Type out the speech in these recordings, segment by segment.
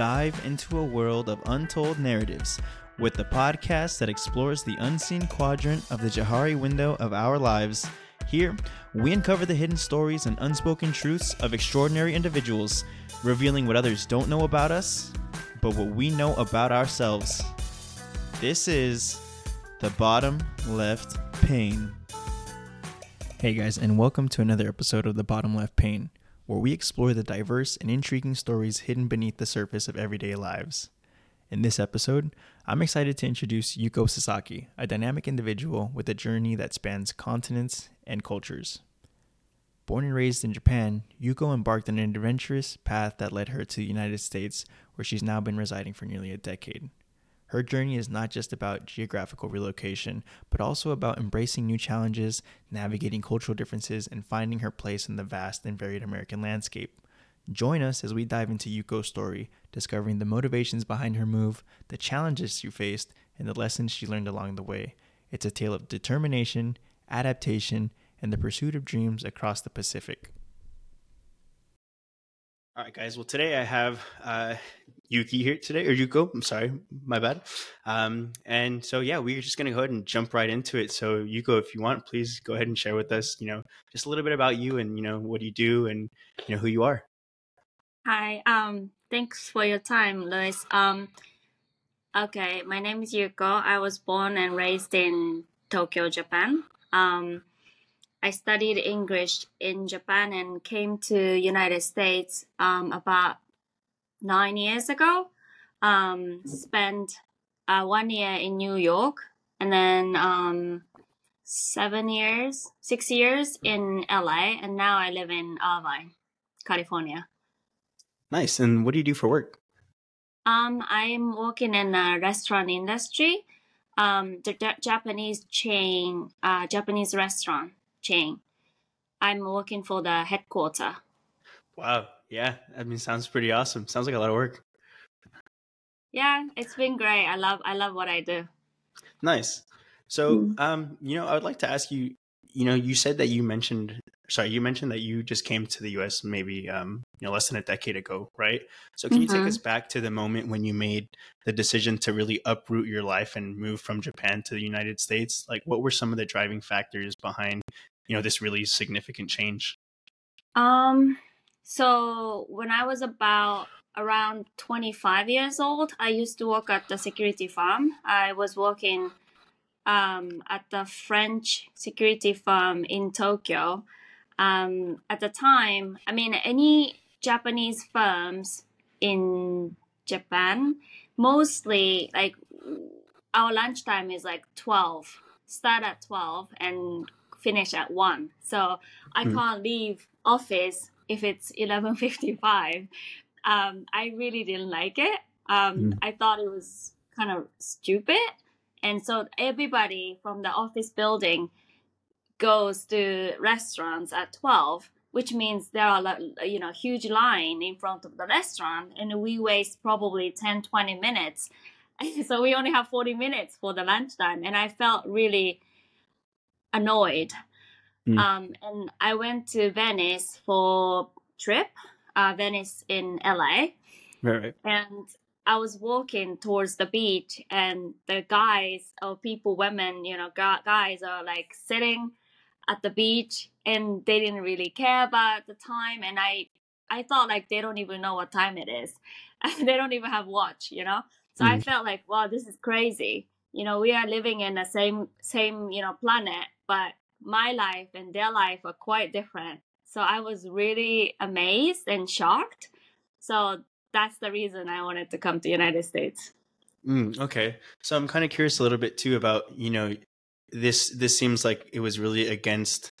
dive into a world of untold narratives with the podcast that explores the unseen quadrant of the Johari window of our lives. Here, we uncover the hidden stories and unspoken truths of extraordinary individuals, revealing what others don't know about us, but what we know about ourselves. This is the bottom left pane. Hey guys, and welcome to another episode of the bottom left pane, where we explore the diverse and intriguing stories hidden beneath the surface of everyday lives. In this episode, I'm excited to introduce Yuko Sasaki, a dynamic individual with a journey that spans continents and cultures. Born and raised in Japan, Yuko embarked on an adventurous path that led her to the United States, where she's now been residing for nearly a decade. Her journey is not just about geographical relocation, but also about embracing new challenges, navigating cultural differences, and finding her place in the vast and varied American landscape. Join us as we dive into Yuko's story, discovering the motivations behind her move, the challenges she faced, and the lessons she learned along the way. It's a tale of determination, adaptation, and the pursuit of dreams across the Pacific. All right, guys. Well, today I have uh, Yuki here today, or Yuko. I'm sorry, my bad. Um, and so, yeah, we're just to go ahead and jump right into it. So, Yuko, if you want, please go ahead and share with us, you know, just a little bit about you and, you know, what you do and, you know, who you are. Hi. Um, thanks for your time, Luis. Um, okay, my name is Yuko. I was born and raised in Tokyo, Japan. Um, I studied English in Japan and came to United States um, about nine years ago. Um, spent uh, one year in New York and then um, seven years, six years in LA, and now I live in Irvine, California. Nice. And what do you do for work? Um, I'm working in a restaurant industry. Um, the J- Japanese chain, uh, Japanese restaurant chain. I'm working for the headquarter. Wow. Yeah. I mean, sounds pretty awesome. Sounds like a lot of work. Yeah, it's been great. I love, I love what I do. Nice. So, um, you know, I would like to ask you, you know, you said that you mentioned, sorry, you mentioned that you just came to the US maybe, um, you know, less than a decade ago, right? So, can you take Mhm. us back to the moment when you made the decision to really uproot your life and move from Japan to the United States? Like, what were some of the driving factors behind, you know, this really significant change? Um, so when I was about around 25 years old, I used to work at the security firm. I was working um, at the French security firm in Tokyo. Um, at the time, I mean, any Japanese firms in Japan, mostly like our lunchtime is like 12, start at 12 and finish at 1. So I Mm. can't leave office if it's 11:55. Um, I really didn't like it. Um, Mm. I thought it was kind of stupid, and so everybody from the office building goes to restaurants at 12 which means there are you know huge line in front of the restaurant and we waste probably 10 20 minutes so we only have 40 minutes for the lunchtime and i felt really annoyed Mm. um, and i went to venice for trip uh, venice in la Right. right. and I was walking towards the beach, and the guys or people, women, you know, guys are like sitting at the beach, and they didn't really care about the time, and I, I thought like they don't even know what time it is, they don't even have watch, you know. So I Mhm. felt like, wow, this is crazy. You know, we are living in the same same you know planet, but my life and their life are quite different. So I was really amazed and shocked. So that's the reason I wanted to come to United States. Mm, okay. So I'm kind of curious a little bit too about, you know, this this seems like it was really against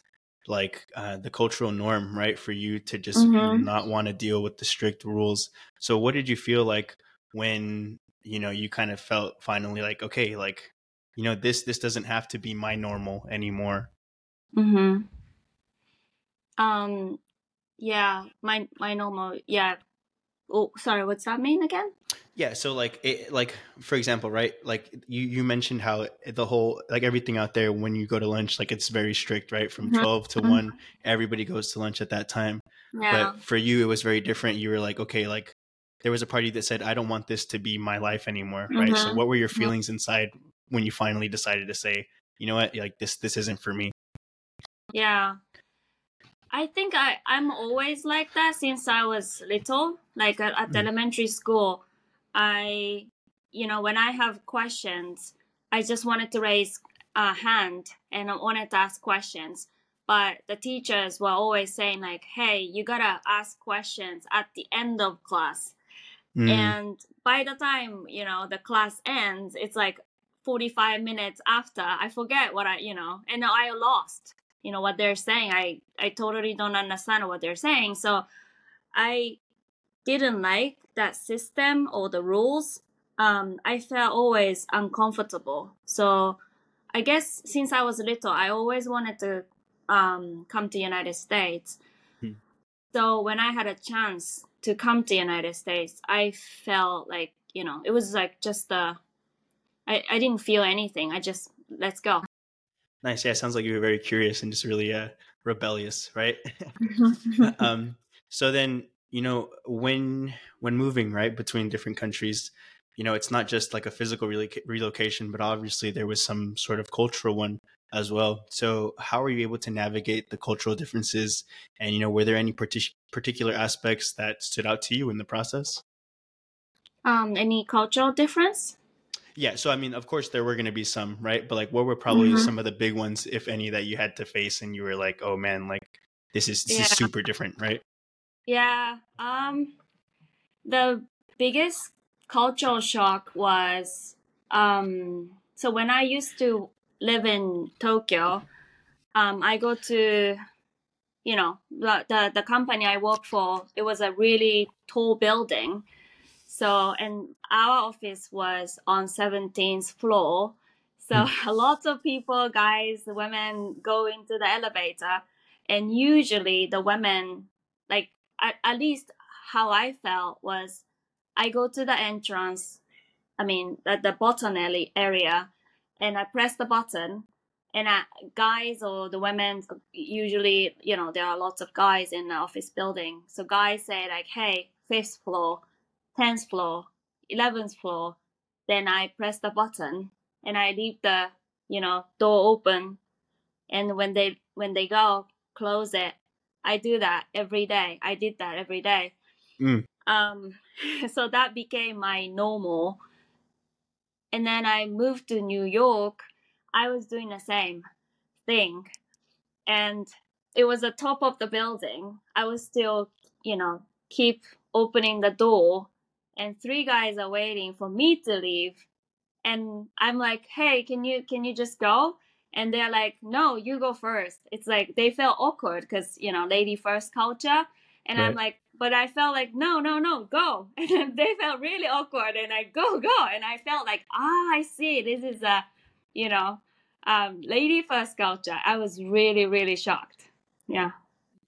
like uh, the cultural norm, right? For you to just Mhm. not want to deal with the strict rules. So what did you feel like when, you know, you kind of felt finally like, okay, like, you know, this this doesn't have to be my normal anymore. Mm-hmm. Um, yeah, my my normal, yeah. Oh, sorry, what's that mean again? Yeah, so like it, like for example, right? Like you you mentioned how the whole like everything out there when you go to lunch like it's very strict, right? From Mhm. 12 to Mhm. 1, everybody goes to lunch at that time. Yeah. But for you it was very different. You were like, okay, like there was a party that said, "I don't want this to be my life anymore." Right. So, Mhm. what were your feelings inside when you finally decided to say, "You know what? Like this, this isn't for me." Yeah. I think I, I'm always like that since I was little. Like at, at Mm. elementary school, I, you know, when I have questions, I just wanted to raise a hand and I wanted to ask questions. But the teachers were always saying, like, hey, you gotta ask questions at the end of class. Mm, And by the time, you know, the class ends, it's like 45 minutes after. I forget what I, you know, and I lost, you know, what they're saying. I, I totally don't understand what they're saying. So I didn't like that system or the rules. Um, I felt always uncomfortable. So I guess since I was little, I always wanted to um, come to the United States. Hmm. So when I had a chance to come to United States, I felt like you know it was like just uh, I I didn't feel anything. I just let's go. Nice. Yeah, sounds like you were very curious and just really uh, rebellious, right? um, so then, you know, when when moving right between different countries, you know, it's not just like a physical reloc- relocation, but obviously there was some sort of cultural one as well. So, how are you able to navigate the cultural differences? And you know, were there any partic- particular aspects that stood out to you in the process? um, any cultural difference? Yeah, so I mean, of course, there were going to be some, right? But like, what were probably Mhm. some of the big ones, if any, that you had to face, and you were like, "Oh man, like this is this is super different," right? Yeah. Um, the biggest cultural shock was um. So when I used to live in Tokyo, um, I go to, you know, the the, the company I work for. It was a really tall building. So and our office was on 17th floor. So hmm. a lot of people, guys, women, go into the elevator, and usually the women, like at, at least how I felt was, I go to the entrance, I mean at the bottom area, and I press the button, and I, guys or the women usually, you know, there are lots of guys in the office building. So guys say like, "Hey, fifth floor, tenth floor, eleventh floor." Then I press the button and I leave the, you know, door open. And when they when they go, close it. I do that every day. I did that every day. Mm. Um, so that became my normal. And then I moved to New York. I was doing the same thing. And it was the top of the building. I was still, you know, keep opening the door and three guys are waiting for me to leave. And I'm like, "Hey, can you can you just go?" And they're like, "No, you go first. It's like they felt awkward cuz, you know, lady first culture. And I'm like, but I felt like, no, no, no, go. And then they felt really awkward, and I go, go, and I felt like, ah, I see, this is a, you know, um, lady first culture. I was really, really shocked. Yeah.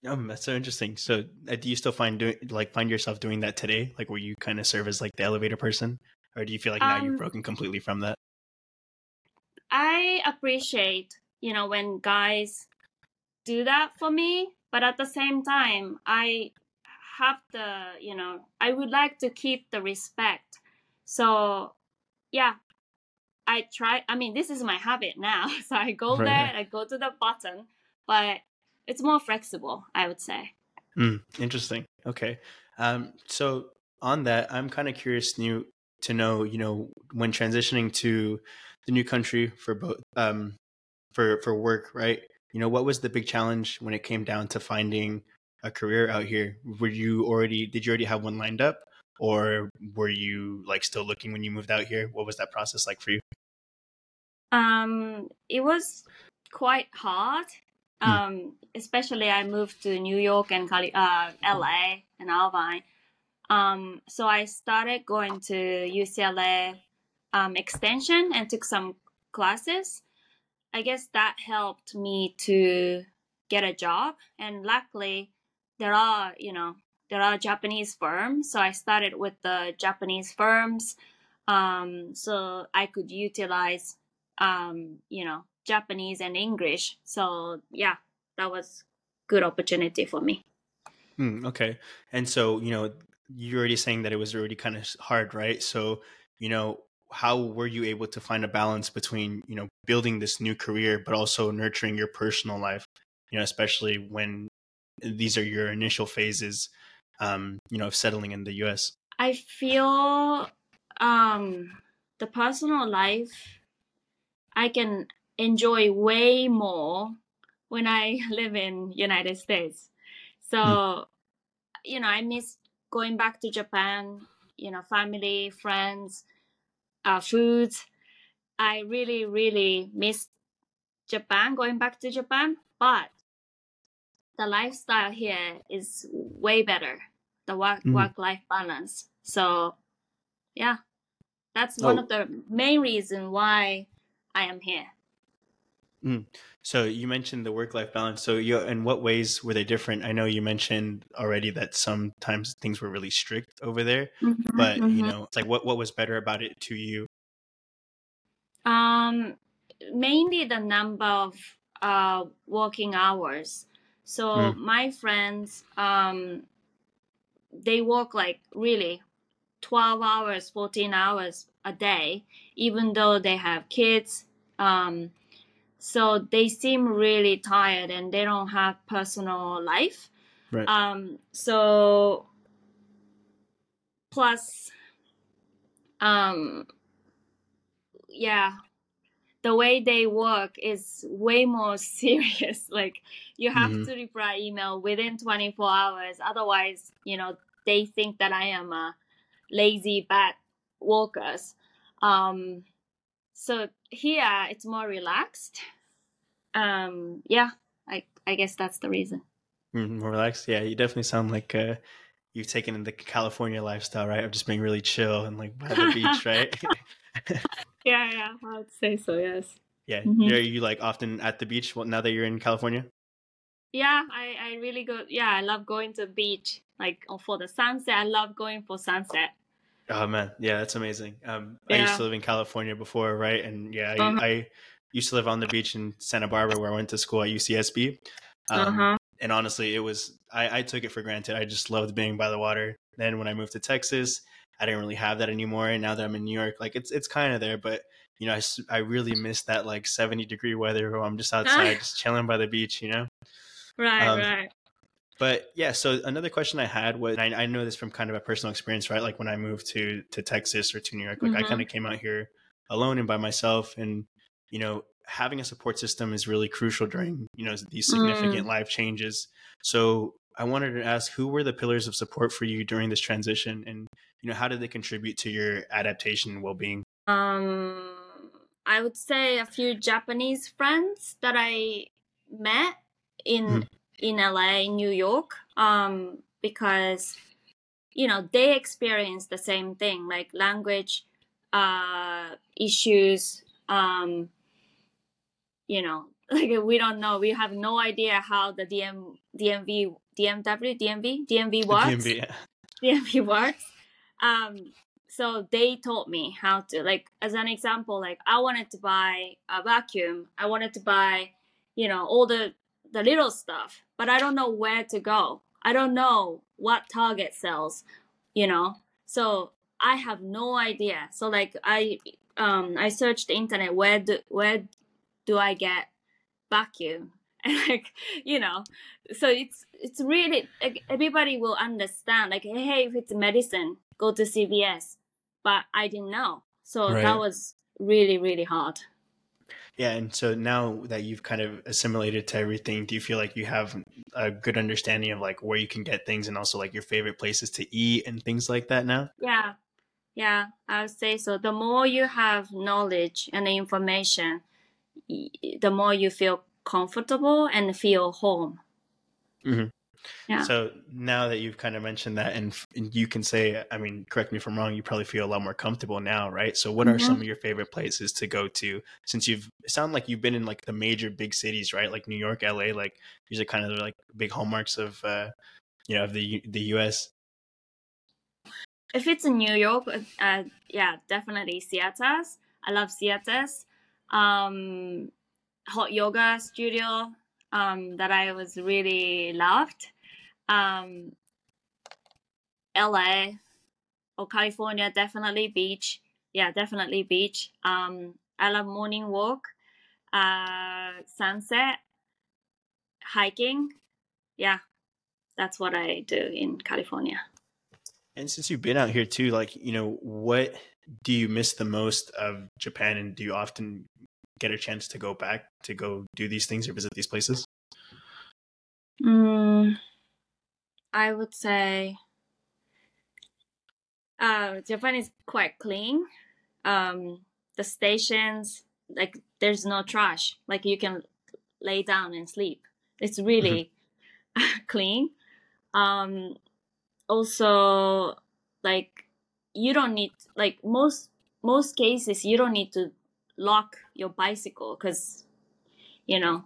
Um, that's so interesting. So, uh, do you still find doing like find yourself doing that today? Like, where you kind of serve as like the elevator person, or do you feel like now you've Um, broken completely from that? I appreciate, you know, when guys do that for me, but at the same time, I have the, you know, I would like to keep the respect. So, yeah, I try. I mean, this is my habit now. So I go Right. there, I go to the button, but it's more flexible, I would say. Mm, interesting. Okay. Um, so on that, I'm kind of curious new to know, you know, when transitioning to the new country for both um for for work, right? You know, what was the big challenge when it came down to finding a career out here? Were you already did you already have one lined up or were you like still looking when you moved out here? What was that process like for you? Um, it was quite hard. Hmm. Um, especially I moved to New York and uh, LA and Irvine. Um, so I started going to UCLA um, extension and took some classes. I guess that helped me to get a job. And luckily, there are, you know, there are Japanese firms. So I started with the Japanese firms. Um, so I could utilize, um, you know, Japanese and English. So yeah, that was good opportunity for me. Hmm, okay. And so, you know, you're already saying that it was already kind of hard, right? So, you know, how were you able to find a balance between, you know, building this new career, but also nurturing your personal life, you know, especially when these are your initial phases, um, you know, of settling in the US? I feel um, the personal life I can enjoy way more when I live in United States. So, mm. you know, I miss going back to Japan, you know, family, friends, uh, food. I really, really miss Japan, going back to Japan, but the lifestyle here is way better. The work mm. work life balance. So, yeah, that's one oh. of the main reasons why I am here. Mm. So you mentioned the work life balance. So you, in what ways were they different? I know you mentioned already that sometimes things were really strict over there, mm-hmm, but mm-hmm. you know, it's like what what was better about it to you? Um, mainly the number of uh working hours. So mm. my friends, um, they work like really 12 hours, 14 hours a day, even though they have kids. Um, so they seem really tired and they don't have personal life right. um so plus um yeah the way they work is way more serious like you have mm-hmm. to reply email within 24 hours otherwise you know they think that i am a lazy bad workers um so here it's more relaxed. Um, yeah, I I guess that's the reason. Mm, more relaxed. Yeah, you definitely sound like uh, you've taken in the California lifestyle, right? Of just being really chill and like by the beach, right? yeah, yeah, I would say so. Yes. Yeah, mm-hmm. are you like often at the beach now that you're in California? Yeah, I I really go. Yeah, I love going to the beach. Like for the sunset, I love going for sunset. Oh man, yeah, that's amazing. Um, yeah. I used to live in California before, right? And yeah, I, uh-huh. I, used to live on the beach in Santa Barbara, where I went to school at UCSB. Um, uh-huh. And honestly, it was I, I took it for granted. I just loved being by the water. Then when I moved to Texas, I didn't really have that anymore. And now that I'm in New York, like it's it's kind of there, but you know, I, I really miss that like 70 degree weather where I'm just outside, just chilling by the beach, you know? Right, um, right. But yeah, so another question I had was I, I, know this from kind of a personal experience, right? Like when I moved to to Texas or to New York, like mm-hmm. I kind of came out here alone and by myself, and you know, having a support system is really crucial during you know these significant mm. life changes. So I wanted to ask, who were the pillars of support for you during this transition, and you know, how did they contribute to your adaptation and well being? Um, I would say a few Japanese friends that I met in. Mm in LA, New York, um, because you know they experience the same thing, like language uh, issues. Um, you know, like we don't know, we have no idea how the DM DMV DMW DMV DMV works. DMV, yeah. DMV works. Um, so they taught me how to like as an example like i wanted to buy a vacuum i wanted to buy you know all the the little stuff, but I don't know where to go. I don't know what Target sells, you know. So I have no idea. So like I um I searched the internet where do where do I get vacuum and like you know so it's it's really like, everybody will understand like hey if it's medicine go to CVS but I didn't know so right. that was really really hard yeah, and so now that you've kind of assimilated to everything, do you feel like you have a good understanding of like where you can get things and also like your favorite places to eat and things like that now? Yeah. Yeah, I would say so. The more you have knowledge and information, the more you feel comfortable and feel home. Mm-hmm. Yeah. So now that you've kind of mentioned that, and, and, you can say, I mean, correct me if I'm wrong, you probably feel a lot more comfortable now, right? So, what mm-hmm. are some of your favorite places to go to since you've sound like you've been in like the major big cities, right? Like New York, LA, like these are kind of like big hallmarks of, uh, you know, of the the U.S. If it's in New York, uh, yeah, definitely theaters. I love theaters. Um, hot yoga studio um, that I was really loved. Um, LA or California, definitely beach. Yeah, definitely beach. Um, I love morning walk, uh, sunset, hiking. Yeah, that's what I do in California. And since you've been out here too, like, you know, what do you miss the most of Japan and do you often get a chance to go back to go do these things or visit these places? Mm, I would say uh, Japan is quite clean. Um, the stations, like, there's no trash. Like, you can lay down and sleep. It's really clean. Um, also, like, you don't need like most most cases you don't need to lock your bicycle because you know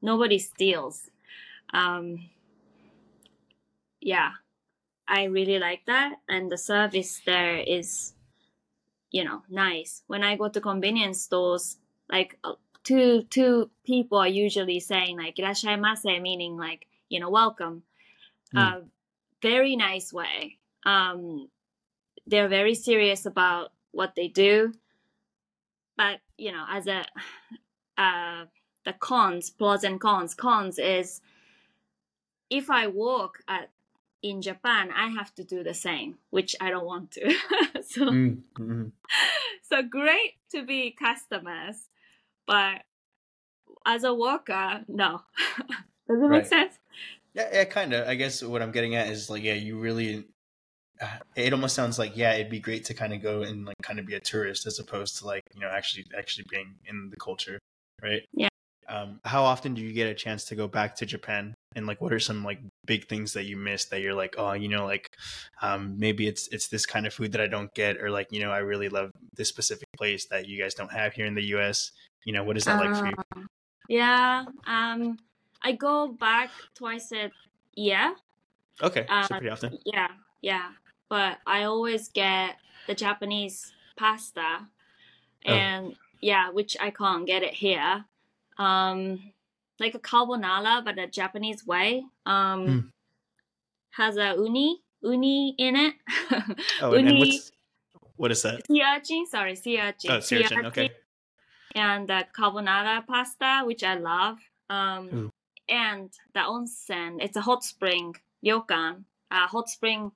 nobody steals um yeah i really like that and the service there is you know nice. When i go to convenience stores like uh, two two people are usually saying like irashaimase meaning like you know welcome. Mm. uh, very nice way. Um they're very serious about what they do. But you know as a uh the cons pros and cons. Cons is if i walk at in japan i have to do the same which i don't want to so Mm-hmm. so great to be customers but as a worker no does it make sense Yeah, yeah, kind of. I guess what I'm getting at is like, yeah, you really. Uh, it almost sounds like yeah, it'd be great to kind of go and like kind of be a tourist as opposed to like you know actually actually being in the culture, right? Yeah. Um, how often do you get a chance to go back to Japan? And like, what are some like big things that you miss that you're like, oh, you know, like, um, maybe it's it's this kind of food that I don't get, or like, you know, I really love this specific place that you guys don't have here in the U.S. You know, what is that like for you? Uh, yeah um i go back twice a year Okay, so uh, pretty often. yeah yeah but i always get the japanese pasta Oh. and yeah which i can't get it here um like a carbonara but the japanese way um Hmm. has a uni uni in it Oh, and, and what's what is that? sea urchin sorry sea urchin Oh, sea urchin, okay. and the carbonara pasta, which I love. Um, Ooh. and the onsen, it's a hot spring, ryokan, a hot spring,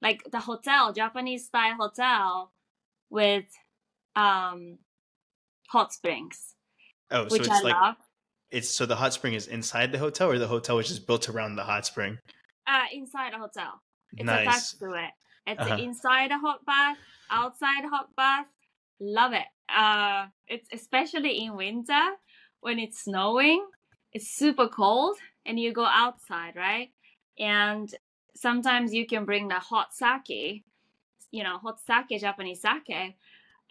like the hotel, Japanese style hotel with um, hot springs, Oh, so which it's I like love. It's so the hot spring is inside the hotel, or the hotel was just built around the hot spring. Uh, inside a hotel. It's nice. attached to it. It's Uh-huh. inside a hot bath, outside a hot bath. Love it. Uh, it's especially in winter when it's snowing. It's super cold, and you go outside, right? And sometimes you can bring the hot sake, you know, hot sake, Japanese sake,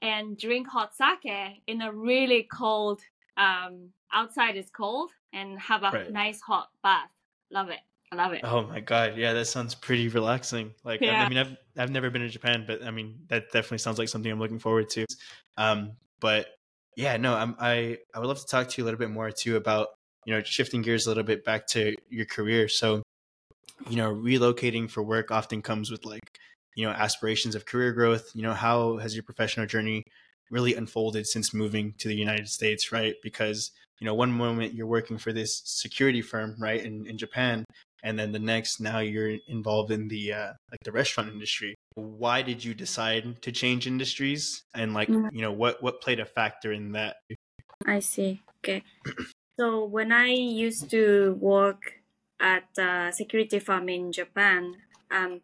and drink hot sake in a really cold. Um, outside is cold, and have a Right. nice hot bath. Love it. I love it. Oh my god, yeah, that sounds pretty relaxing. Like, I- I, mean, I've I've never been to Japan, but I mean, that definitely sounds like something I'm looking forward to. Um, but yeah, no, I'm I I would love to talk to you a little bit more too about you know shifting gears a little bit back to your career. So, you know, relocating for work often comes with like you know aspirations of career growth. You know, how has your professional journey really unfolded since moving to the United States, right? Because you know, one moment you're working for this security firm, right, in, in Japan, and then the next now you're involved in the uh, like the restaurant industry why did you decide to change industries and like Mhm. you know what what played a factor in that I see. Okay. So when I used to work at a security firm in Japan, um,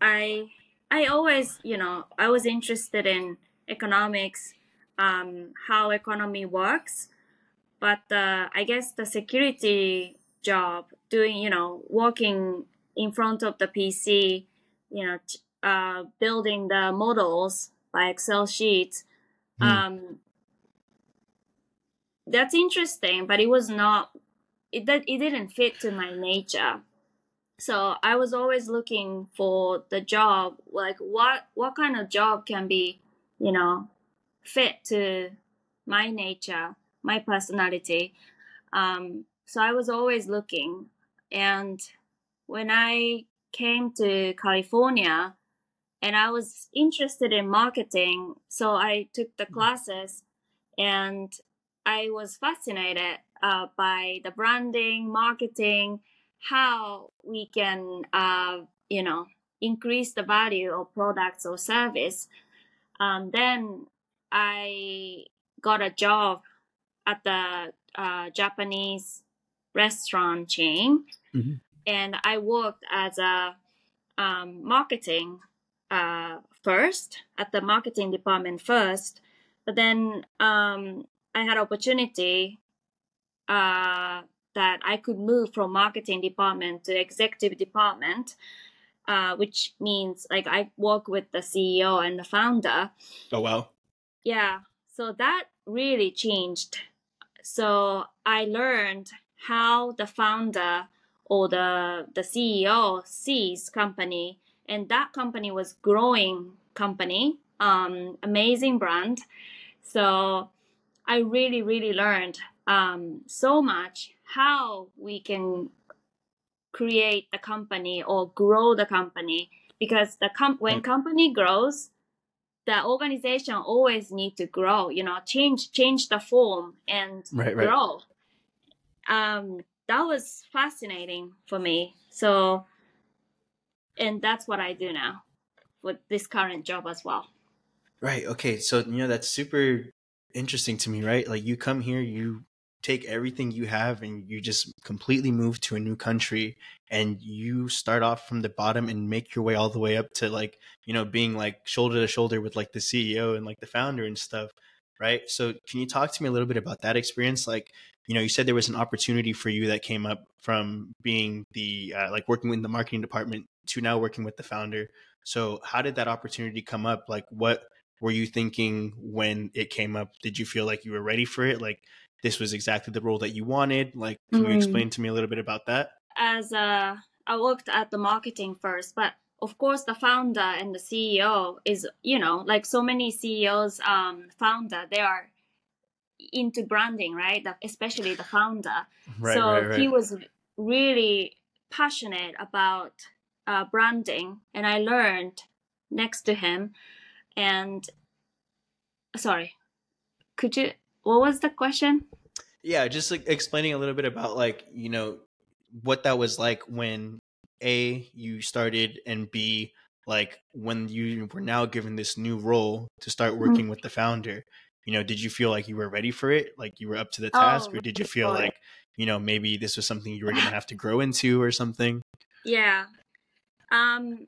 I I always, you know, I was interested in economics, um, how economy works, but uh, I guess the security job, doing, you know, working in front of the PC, you know, uh, building the models by Excel sheets. Hmm. Um, that's interesting, but it was not. It that it didn't fit to my nature. So I was always looking for the job, like what what kind of job can be, you know, fit to my nature, my personality. Um, so I was always looking, and when I came to California and I was interested in marketing. So I took the classes and I was fascinated uh, by the branding, marketing, how we can, uh, you know, increase the value of products or service. Um, then I got a job at the uh, Japanese restaurant chain, mm-hmm. and I worked as a um, marketing uh, first at the marketing department first, but then um, I had opportunity uh, that I could move from marketing department to executive department, uh, which means like I work with the CEO and the founder. Oh wow! Yeah, so that really changed. So I learned how the founder or the the CEO sees company, and that company was growing company, um, amazing brand. So I really really learned um, so much how we can create the company or grow the company because the com- when company grows the organization always need to grow you know change change the form and right, grow. Um that was fascinating for me. So and that's what i do now with this current job as well. Right okay. So you know that's super interesting to me right? Like you come here you take everything you have and you just completely move to a new country and you start off from the bottom and make your way all the way up to like you know being like shoulder to shoulder with like the CEO and like the founder and stuff right? So can you talk to me a little bit about that experience? Like you know you said there was an opportunity for you that came up from being the uh, like working in the marketing department to now working with the founder. So how did that opportunity come up? Like what were you thinking when it came up? Did you feel like you were ready for it? Like this was exactly the role that you wanted? Like, can mm-hmm. you explain to me a little bit about that? As uh, I worked at the marketing first, but of course the founder and the CEO is, you know, like so many CEOs, um, founder, they are into branding, right? Especially the founder. Right, so right, right. he was really passionate about uh, branding, and I learned next to him. And sorry, could you what was the question? Yeah, just like explaining a little bit about like, you know, what that was like when A, you started and B, like when you were now given this new role to start mm-hmm. working mm-hmm. with the founder. You know, did you feel like you were ready for it? Like you were up to the task? Oh, or did you feel like, you know, maybe this was something you were gonna have to grow into or something? Yeah. Um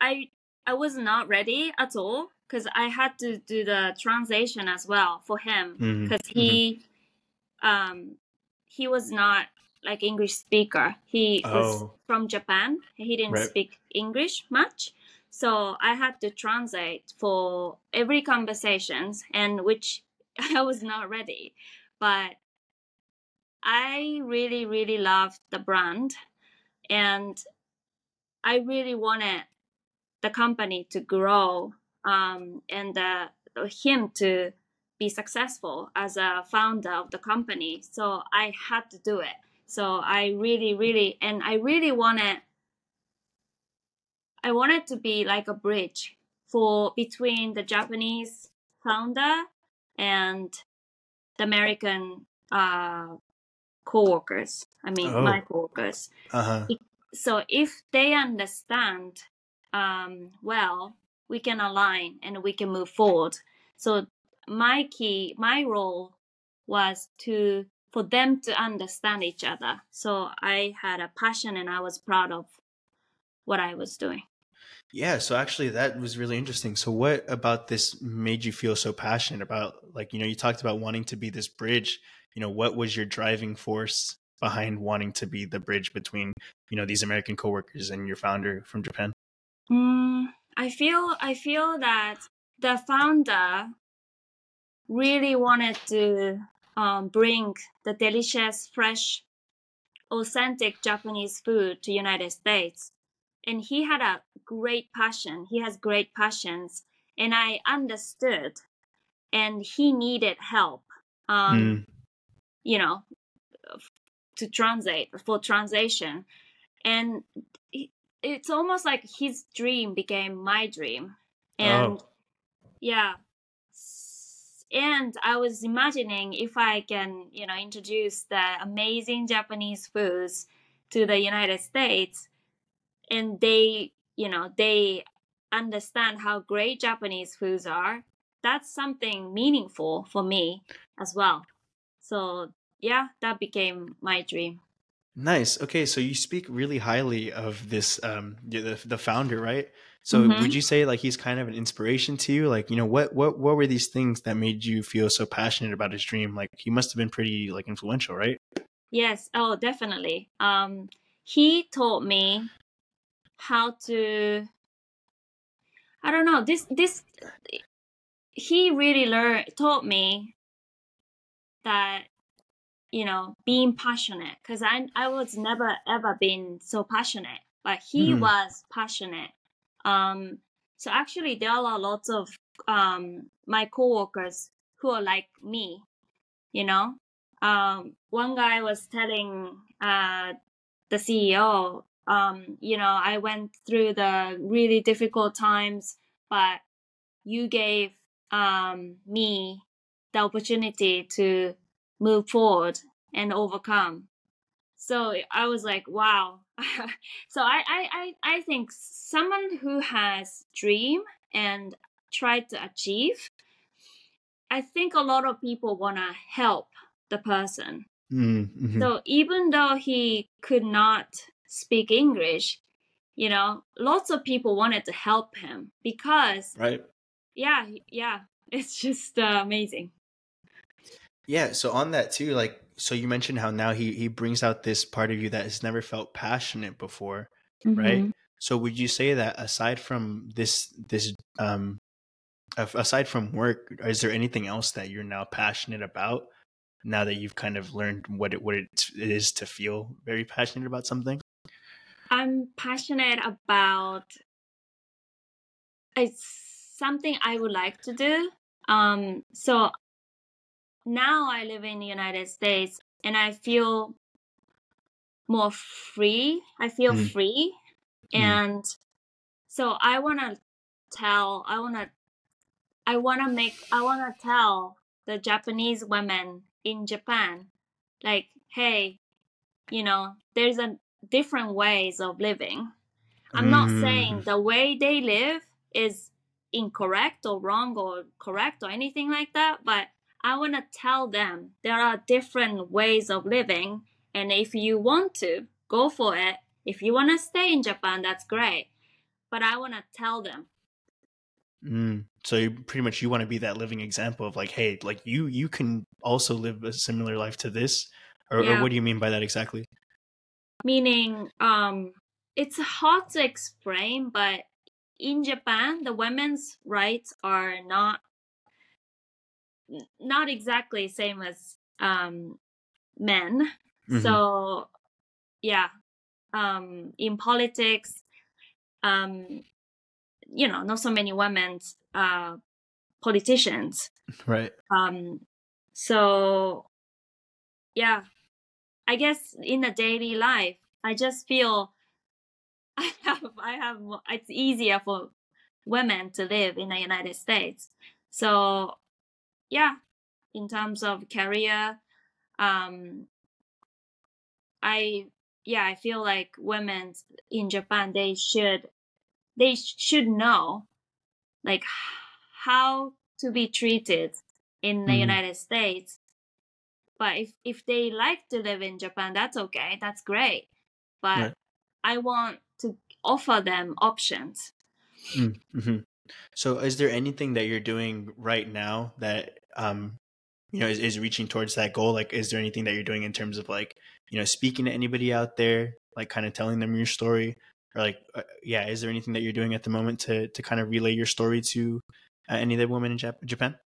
I I was not ready at all because I had to do the translation as well for him because mm-hmm. he mm-hmm. um he was not like English speaker. He oh. was from Japan. He didn't right. speak English much. So I had to translate for every conversations and which I was not ready. But I really, really loved the brand and I really wanted the company to grow um, and uh, him to be successful as a founder of the company. So I had to do it. So I really, really, and I really wanted, I wanted to be like a bridge for between the Japanese founder and the American uh, co-workers. I mean, oh. my co-workers. Uh-huh. So if they understand um, well we can align and we can move forward. So my key, my role was to for them to understand each other. So I had a passion and I was proud of what I was doing. Yeah, so actually that was really interesting. So what about this made you feel so passionate about like, you know, you talked about wanting to be this bridge, you know, what was your driving force behind wanting to be the bridge between, you know, these American coworkers and your founder from Japan? Mm, I feel I feel that the founder really wanted to um, bring the delicious, fresh, authentic Japanese food to United States, and he had a great passion. He has great passions, and I understood, and he needed help. Um, mm. You know, to translate for translation, and it's almost like his dream became my dream. And Oh. yeah. And i was imagining if i can you know introduce the amazing japanese foods to the united states and they you know they understand how great japanese foods are that's something meaningful for me as well. So yeah that became my dream Nice. Okay, so you speak really highly of this um the the founder, right? So Mhm. would you say like he's kind of an inspiration to you? Like, you know, what what what were these things that made you feel so passionate about his dream? Like he must have been pretty like influential, right? Yes, oh, definitely. Um, he taught me how to. I don't know. This this he really learned taught me that you know being passionate because I I was never ever been so passionate, but he Mhm. was passionate. Um, so actually there are lots of um my coworkers who are like me, you know. Um, one guy was telling uh the CEO, um, you know, I went through the really difficult times, but you gave um, me the opportunity to move forward and overcome. So I was like, wow. so I, I, I, I think someone who has dream and tried to achieve, I think a lot of people want to help the person. Mm-hmm. So even though he could not speak English, you know, lots of people wanted to help him because, right. yeah, yeah, it's just uh, amazing. Yeah, so on that too, like so you mentioned how now he he brings out this part of you that has never felt passionate before, right? Mhm. So would you say that aside from this this um aside from work, is there anything else that you're now passionate about now that you've kind of learned what it what it is to feel very passionate about something? I'm passionate about it's something I would like to do. Um, so now I live in the United States and I feel more free. I feel Mm. free. Mm. And so I want to tell, I want to, I want to make, I want to tell the Japanese women in Japan, like, hey, you know, there's a different ways of living. I'm not saying Mm. the way they live is incorrect or wrong or correct or anything like that, but I want to tell them there are different ways of living. And if you want to, go for it. If you want to stay in Japan, that's great. But I want to tell them. Mm. So pretty much you want to be that living example of like, hey, like you you can also live a similar life to this, or, or what do you mean by that exactly? Meaning, um, it's hard to explain, but in Japan, the women's rights are not not exactly same as um, men. Mhm. So, yeah, um, in politics, um, you know, not so many women uh, politicians. Right. Um, so, yeah, I guess in the daily life, I just feel I have, I have, it's easier for women to live in the United States. So, yeah, in terms of career, um, I, yeah, I feel like women in Japan, they should, they should know, like, how to be treated in the Mhm. United States. But if, if they like to live in Japan, that's okay. That's great. But Right. I want to offer them options. Mm-hmm. So, is there anything that you're doing right now that um, you know, is, is reaching towards that goal? Like, is there anything that you're doing in terms of like, you know, speaking to anybody out there, like, kind of telling them your story, or like, uh, yeah, is there anything that you're doing at the moment to to kind of relay your story to uh, any of the women in Jap- Japan?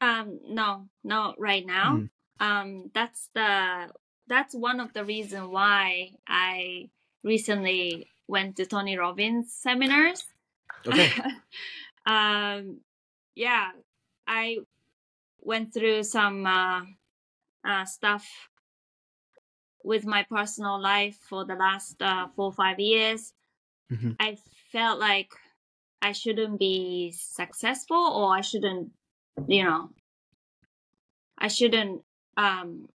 Um, no, no, right now. Mm. Um, that's the that's one of the reason why I recently went to Tony Robbins seminars. Okay. um, yeah, I went through some uh, uh, stuff with my personal life for the last uh, four or five years, Mhm. I felt like I shouldn't be successful or I shouldn't, you know, I shouldn't um,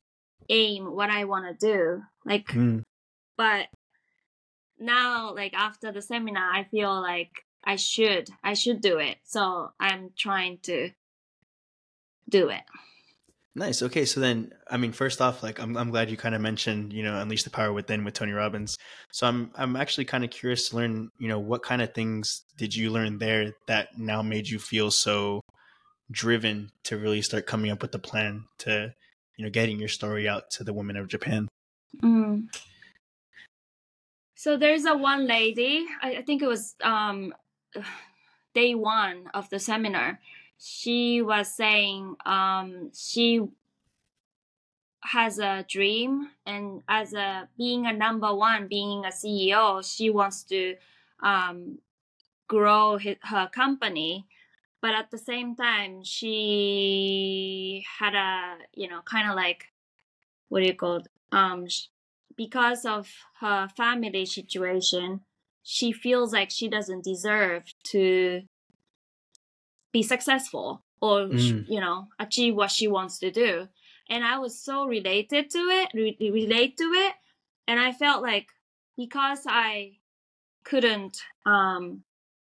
aim what I want to do. Like, Mm. but now, like after the seminar, I feel like I should, I should do it. So I'm trying to do it. Nice. Okay, so then I mean, first off, like I'm I'm glad you kind of mentioned, you know, unleash the power within with Tony Robbins. So I'm I'm actually kind of curious to learn, you know, what kind of things did you learn there that now made you feel so driven to really start coming up with a plan to, you know, getting your story out to the women of Japan. Mm. So there's a one lady. I, I think it was um, day one of the seminar. She was saying um, she has a dream, and as a being a number one, being a CEO, she wants to um, grow his, her company. But at the same time, she had a you know kind of like what do you call it? um because of her family situation she feels like she doesn't deserve to be successful or Mm. you know achieve what she wants to do and i was so related to it re- relate to it and i felt like because i couldn't um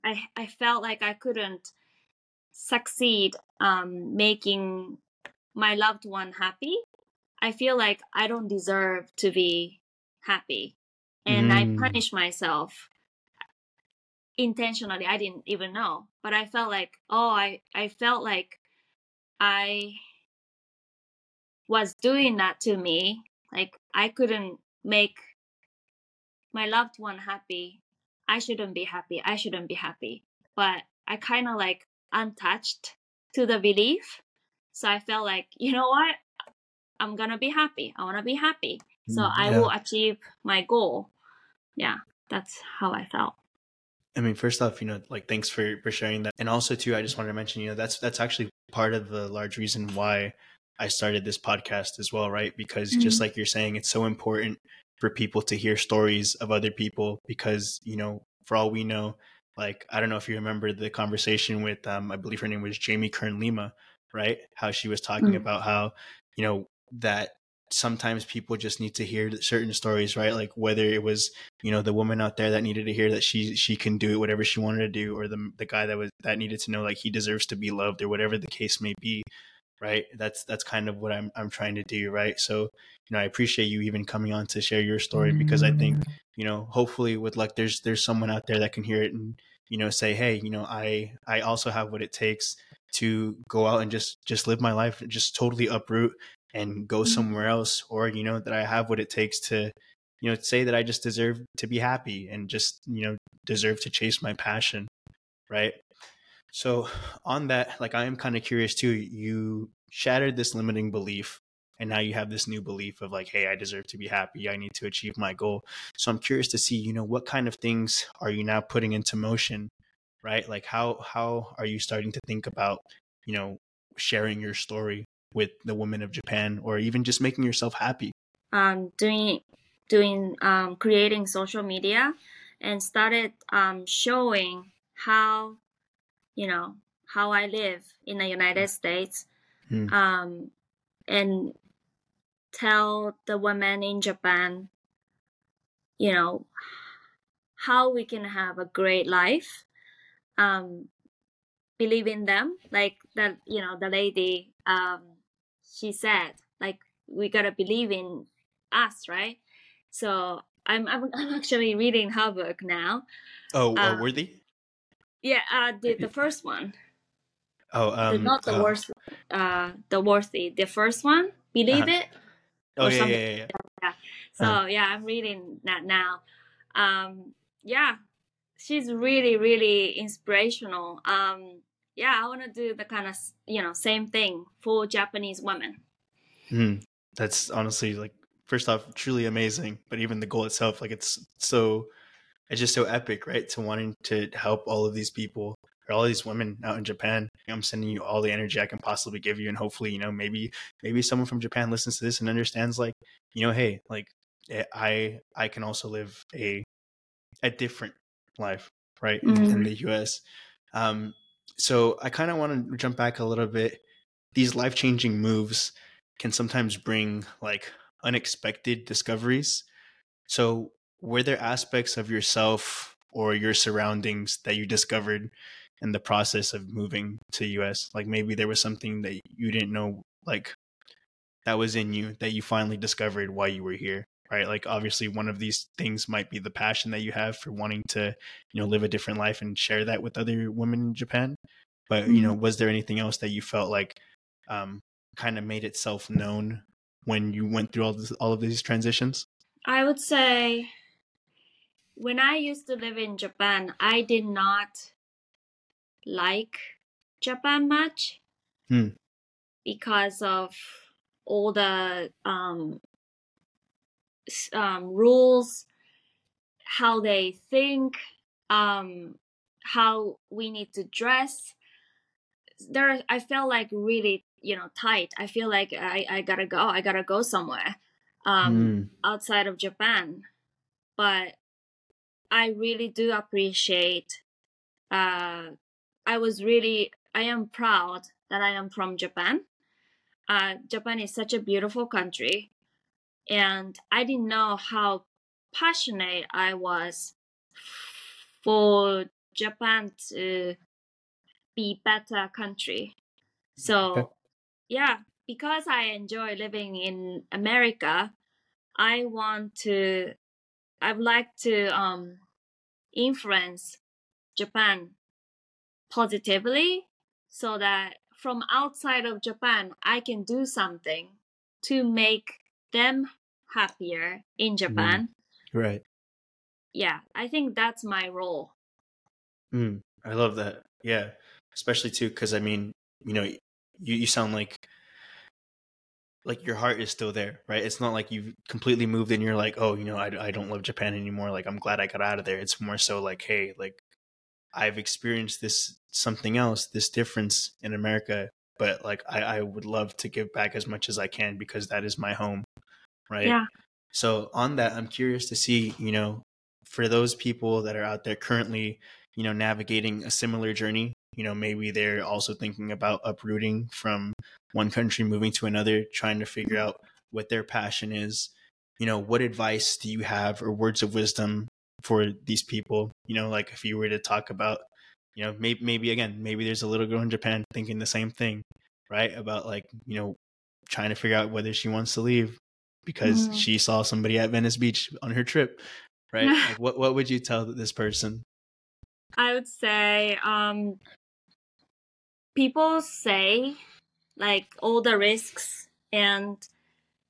i i felt like i couldn't succeed um making my loved one happy I feel like I don't deserve to be happy. And Mm. I punish myself intentionally. I didn't even know. But I felt like, oh, I, I felt like I was doing that to me. Like I couldn't make my loved one happy. I shouldn't be happy. I shouldn't be happy. But I kind of like untouched to the belief. So I felt like, you know what? I'm gonna be happy. I wanna be happy. So Mm, I yeah. will achieve my goal. Yeah, that's how I felt. I mean, first off, you know, like thanks for for sharing that, and also too, I just wanted to mention, you know, that's that's actually part of the large reason why I started this podcast as well, right? Because just Mhm. like you're saying, it's so important for people to hear stories of other people because you know, for all we know, like I don't know if you remember the conversation with, um, I believe her name was Jamie Kern Lima, right? How she was talking Mm. about how you know that sometimes people just need to hear certain stories right? Like whether it was you know the woman out there that needed to hear that she she can do it whatever she wanted to do or the the guy that was that needed to know like he deserves to be loved or whatever the case may be right? That's that's kind of what i'm i'm trying to do right? So you know i appreciate you even coming on to share your story because i think mm. you know hopefully with luck there's there's someone out there that can hear it and you know say hey you know i i also have what it takes to go out and just just live my life just totally uproot and go Mhm. somewhere else or you know that i have what it takes to you know say that i just deserve to be happy and just you know deserve to chase my passion right? So on that like i am kind of curious too you shattered this limiting belief and now you have this new belief of like hey i deserve to be happy. I need to achieve my goal. So i'm curious to see you know what kind of things are you now putting into motion right? Like how how are you starting to think about you know sharing your story with the women of japan or even just making yourself happy Um, doing doing um, creating social media and started um, showing how you know how I live in the United States Hmm. um, and tell the women in Japan you know how we can have a great life um, believe in them like that you know the lady um, she said like we gotta believe in us right? So i'm i'm, I'm actually reading her book now. Oh uh, Uh, worthy? Yeah uh the, the first one. Oh the, um not the uh, worst uh the worthy the first one? Believe Uh-huh. it? Oh or yeah, yeah yeah yeah. So Uh-huh. yeah i'm reading that now. Um yeah. She's really really inspirational. Um yeah i want to do the kind of you know same thing for japanese women Mm, that's honestly like first off truly amazing but even the goal itself like it's so it's just so epic right to wanting to help all of these people or all these women out in japan i'm sending you all the energy i can possibly give you and hopefully you know maybe maybe someone from japan listens to this and understands like you know hey like eh, I I can also live a a different life, right, in, in Mm. the U.S. Um, so I kind of want to jump back a little bit. These life changing moves can sometimes bring like unexpected discoveries. So, were there aspects of yourself or your surroundings that you discovered in the process of moving to US? Like maybe there was something that you didn't know like that was in you that you finally discovered while you were here, right? Like obviously one of these things might be the passion that you have for wanting to, you know, live a different life and share that with other women in Japan. But, you know, was there anything else that you felt like um kind of made itself known when you went through all this, all of these transitions? I would say when I used to live in Japan, I did not like Japan much Hmm. because of all the um, um, rules, how they think, um, how we need to dress. There, I felt like really, you know, tight. I feel like I, I gotta go. I gotta go somewhere. Um, Mm. outside of Japan. But I really do appreciate uh I was really I am proud that I am from Japan. Uh Japan is such a beautiful country and I didn't know how passionate I was for Japan to be better country. So yeah, because I enjoy living in America, I want to I'd like to um influence Japan positively so that from outside of Japan I can do something to make them happier in Japan. Right. Yeah, I think that's my role. Mm, I love that. Yeah, especially too because I mean, you know, you you sound like like your heart is still there, right? It's not like you've completely moved and you're like, oh, you know, I I don't love Japan anymore. Like I'm glad I got out of there. It's more so like, hey, like I've experienced this something else, this difference in America, but like I I would love to give back as much as I can because that is my home, right? Yeah. So on that, I'm curious to see, you know, for those people that are out there currently, you know, navigating a similar journey, you know, maybe they're also thinking about uprooting from one country, moving to another, trying to figure out what their passion is. You know, what advice do you have or words of wisdom for these people? You know, like if you were to talk about, you know, maybe maybe again, maybe there's a little girl in Japan thinking the same thing, right? About like, you know, trying to figure out whether she wants to leave because Mhm. she saw somebody at Venice Beach on her trip, right? like what what would you tell this person? I would say um people say like all the risks and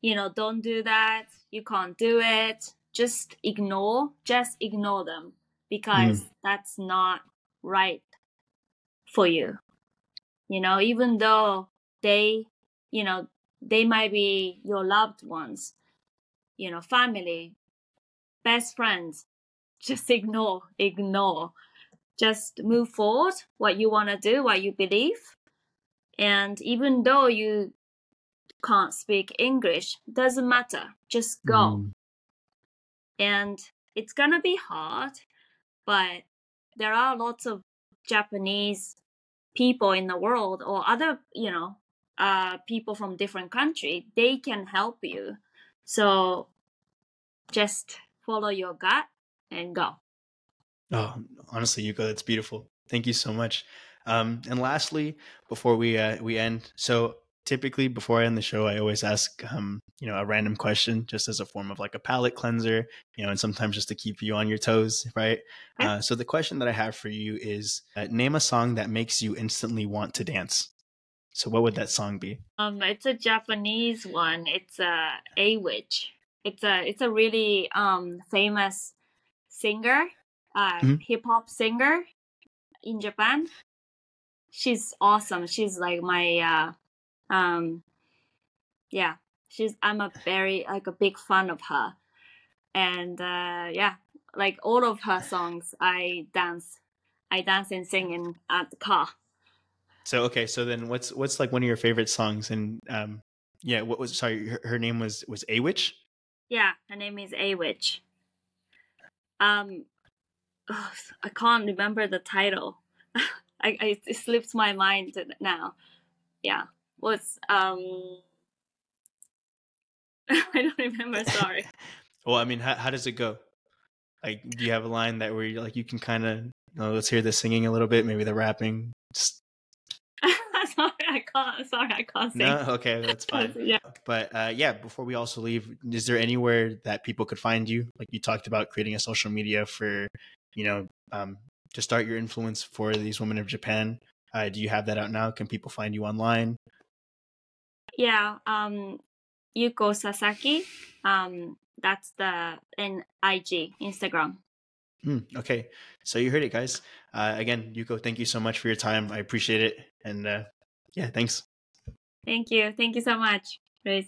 you know don't do that you can't do it just ignore just ignore them because that's not right for you. You know even though they you know they might be your loved ones you know family best friends just ignore ignore. Just move forward what you want to do what you believe. And even though you can't speak english doesn't matter just go. Mm, and it's gonna be hard but there are lots of japanese people in the world or other you know uh people from different country they can help you so just follow your gut and go Oh, honestly, Yuko, that's beautiful. Thank you so much. Um, and lastly, before we uh, we end, so typically before I end the show, I always ask um, you know a random question just as a form of like a palate cleanser, you know, and sometimes just to keep you on your toes, right? Okay. Uh, so the question that I have for you is, uh, name a song that makes you instantly want to dance. So what would that song be? Um, it's a Japanese one. It's a Awich. It's a it's a really um famous singer, uh, Mhm. hip hop singer in Japan. She's awesome. She's like my uh, um, yeah. She's I'm a very like a big fan of her, and uh, yeah, like all of her songs, I dance, I dance and sing in at the car. So okay, so then what's what's like one of your favorite songs? And um, yeah, what was sorry, her, her name was was Awich. Yeah, her name is Awich. Um, ugh, I can't remember the title. I, I it slips my mind now. Yeah, was um. I don't remember. Sorry. well, I mean, how how does it go? Like, do you have a line that where you like you can kind of oh, let's hear the singing a little bit, maybe the rapping. Just sorry, I can't. Sorry, I can't sing. no, okay, that's fine. yeah. But uh, yeah, before we also leave, is there anywhere that people could find you? Like you talked about creating a social media for, you know, um, to start your influence for these women of Japan. Uh, do you have that out now? Can people find you online? Yeah, um, Yuko Sasaki. Um, that's the in IG Instagram. Mm, okay, so you heard it, guys. Uh, again, Yuko, thank you so much for your time. I appreciate it, and uh, yeah, thanks. Thank you. Thank you so much, Chris.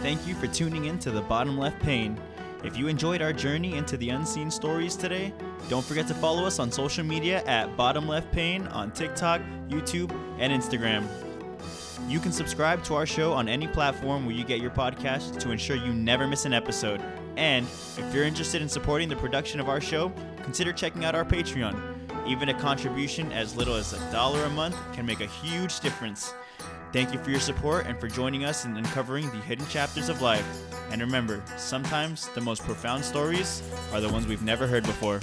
Thank you for tuning in to the Bottom Left Pane. If you enjoyed our journey into the unseen stories today, don't forget to follow us on social media at Bottom Left Pane on TikTok, YouTube, and Instagram. You can subscribe to our show on any platform where you get your podcast to ensure you never miss an episode. And if you're interested in supporting the production of our show, consider checking out our Patreon. Even a contribution as little as a dollar a month can make a huge difference. Thank you for your support and for joining us in uncovering the hidden chapters of life. And remember, sometimes the most profound stories are the ones we've never heard before.